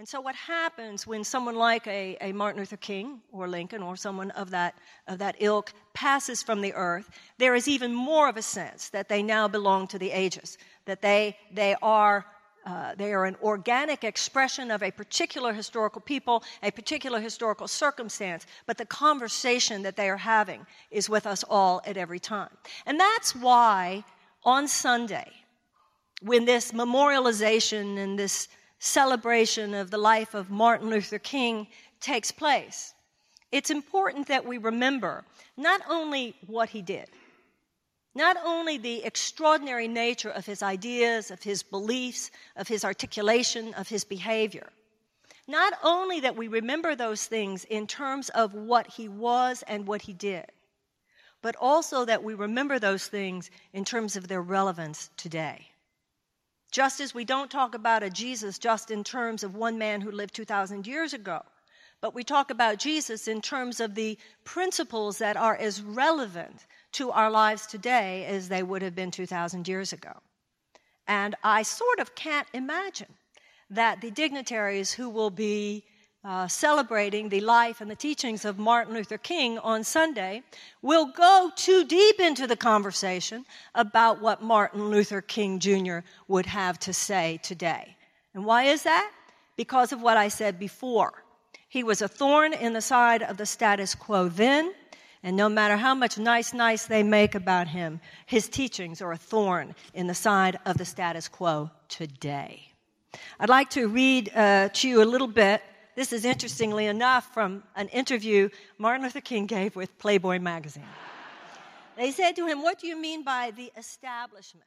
And so, what happens when someone like a, a, Martin Luther King or Lincoln or someone of that, of that ilk passes from the earth, there is even more of a sense that they now belong to the ages, that they, they, are, uh, they are an organic expression of a particular historical people, a particular historical circumstance, but the conversation that they are having is with us all at every time. And that's why on Sunday, when this memorialization and this celebration of the life of Martin Luther King takes place, it's important that we remember not only what he did, not only the extraordinary nature of his ideas, of his beliefs, of his articulation, of his behavior, not only that we remember those things in terms of what he was and what he did, but also that we remember those things in terms of their relevance today. Just as we don't talk about a Jesus just in terms of one man who lived 2,000 years ago, but we talk about Jesus in terms of the principles that are as relevant to our lives today as they would have been 2,000 years ago. And I sort of can't imagine that the dignitaries who will be uh, celebrating the life and the teachings of Martin Luther King on Sunday will go too deep into the conversation about what Martin Luther King Jr. would have to say today. And why is that? Because of what I said before. He was a thorn in the side of the status quo then, and no matter how much nice, nice they make about him, his teachings are a thorn in the side of the status quo today. I'd like to read uh, to you a little bit this is interestingly enough from an interview Martin Luther King gave with Playboy magazine. They said to him, What do you mean by the establishment?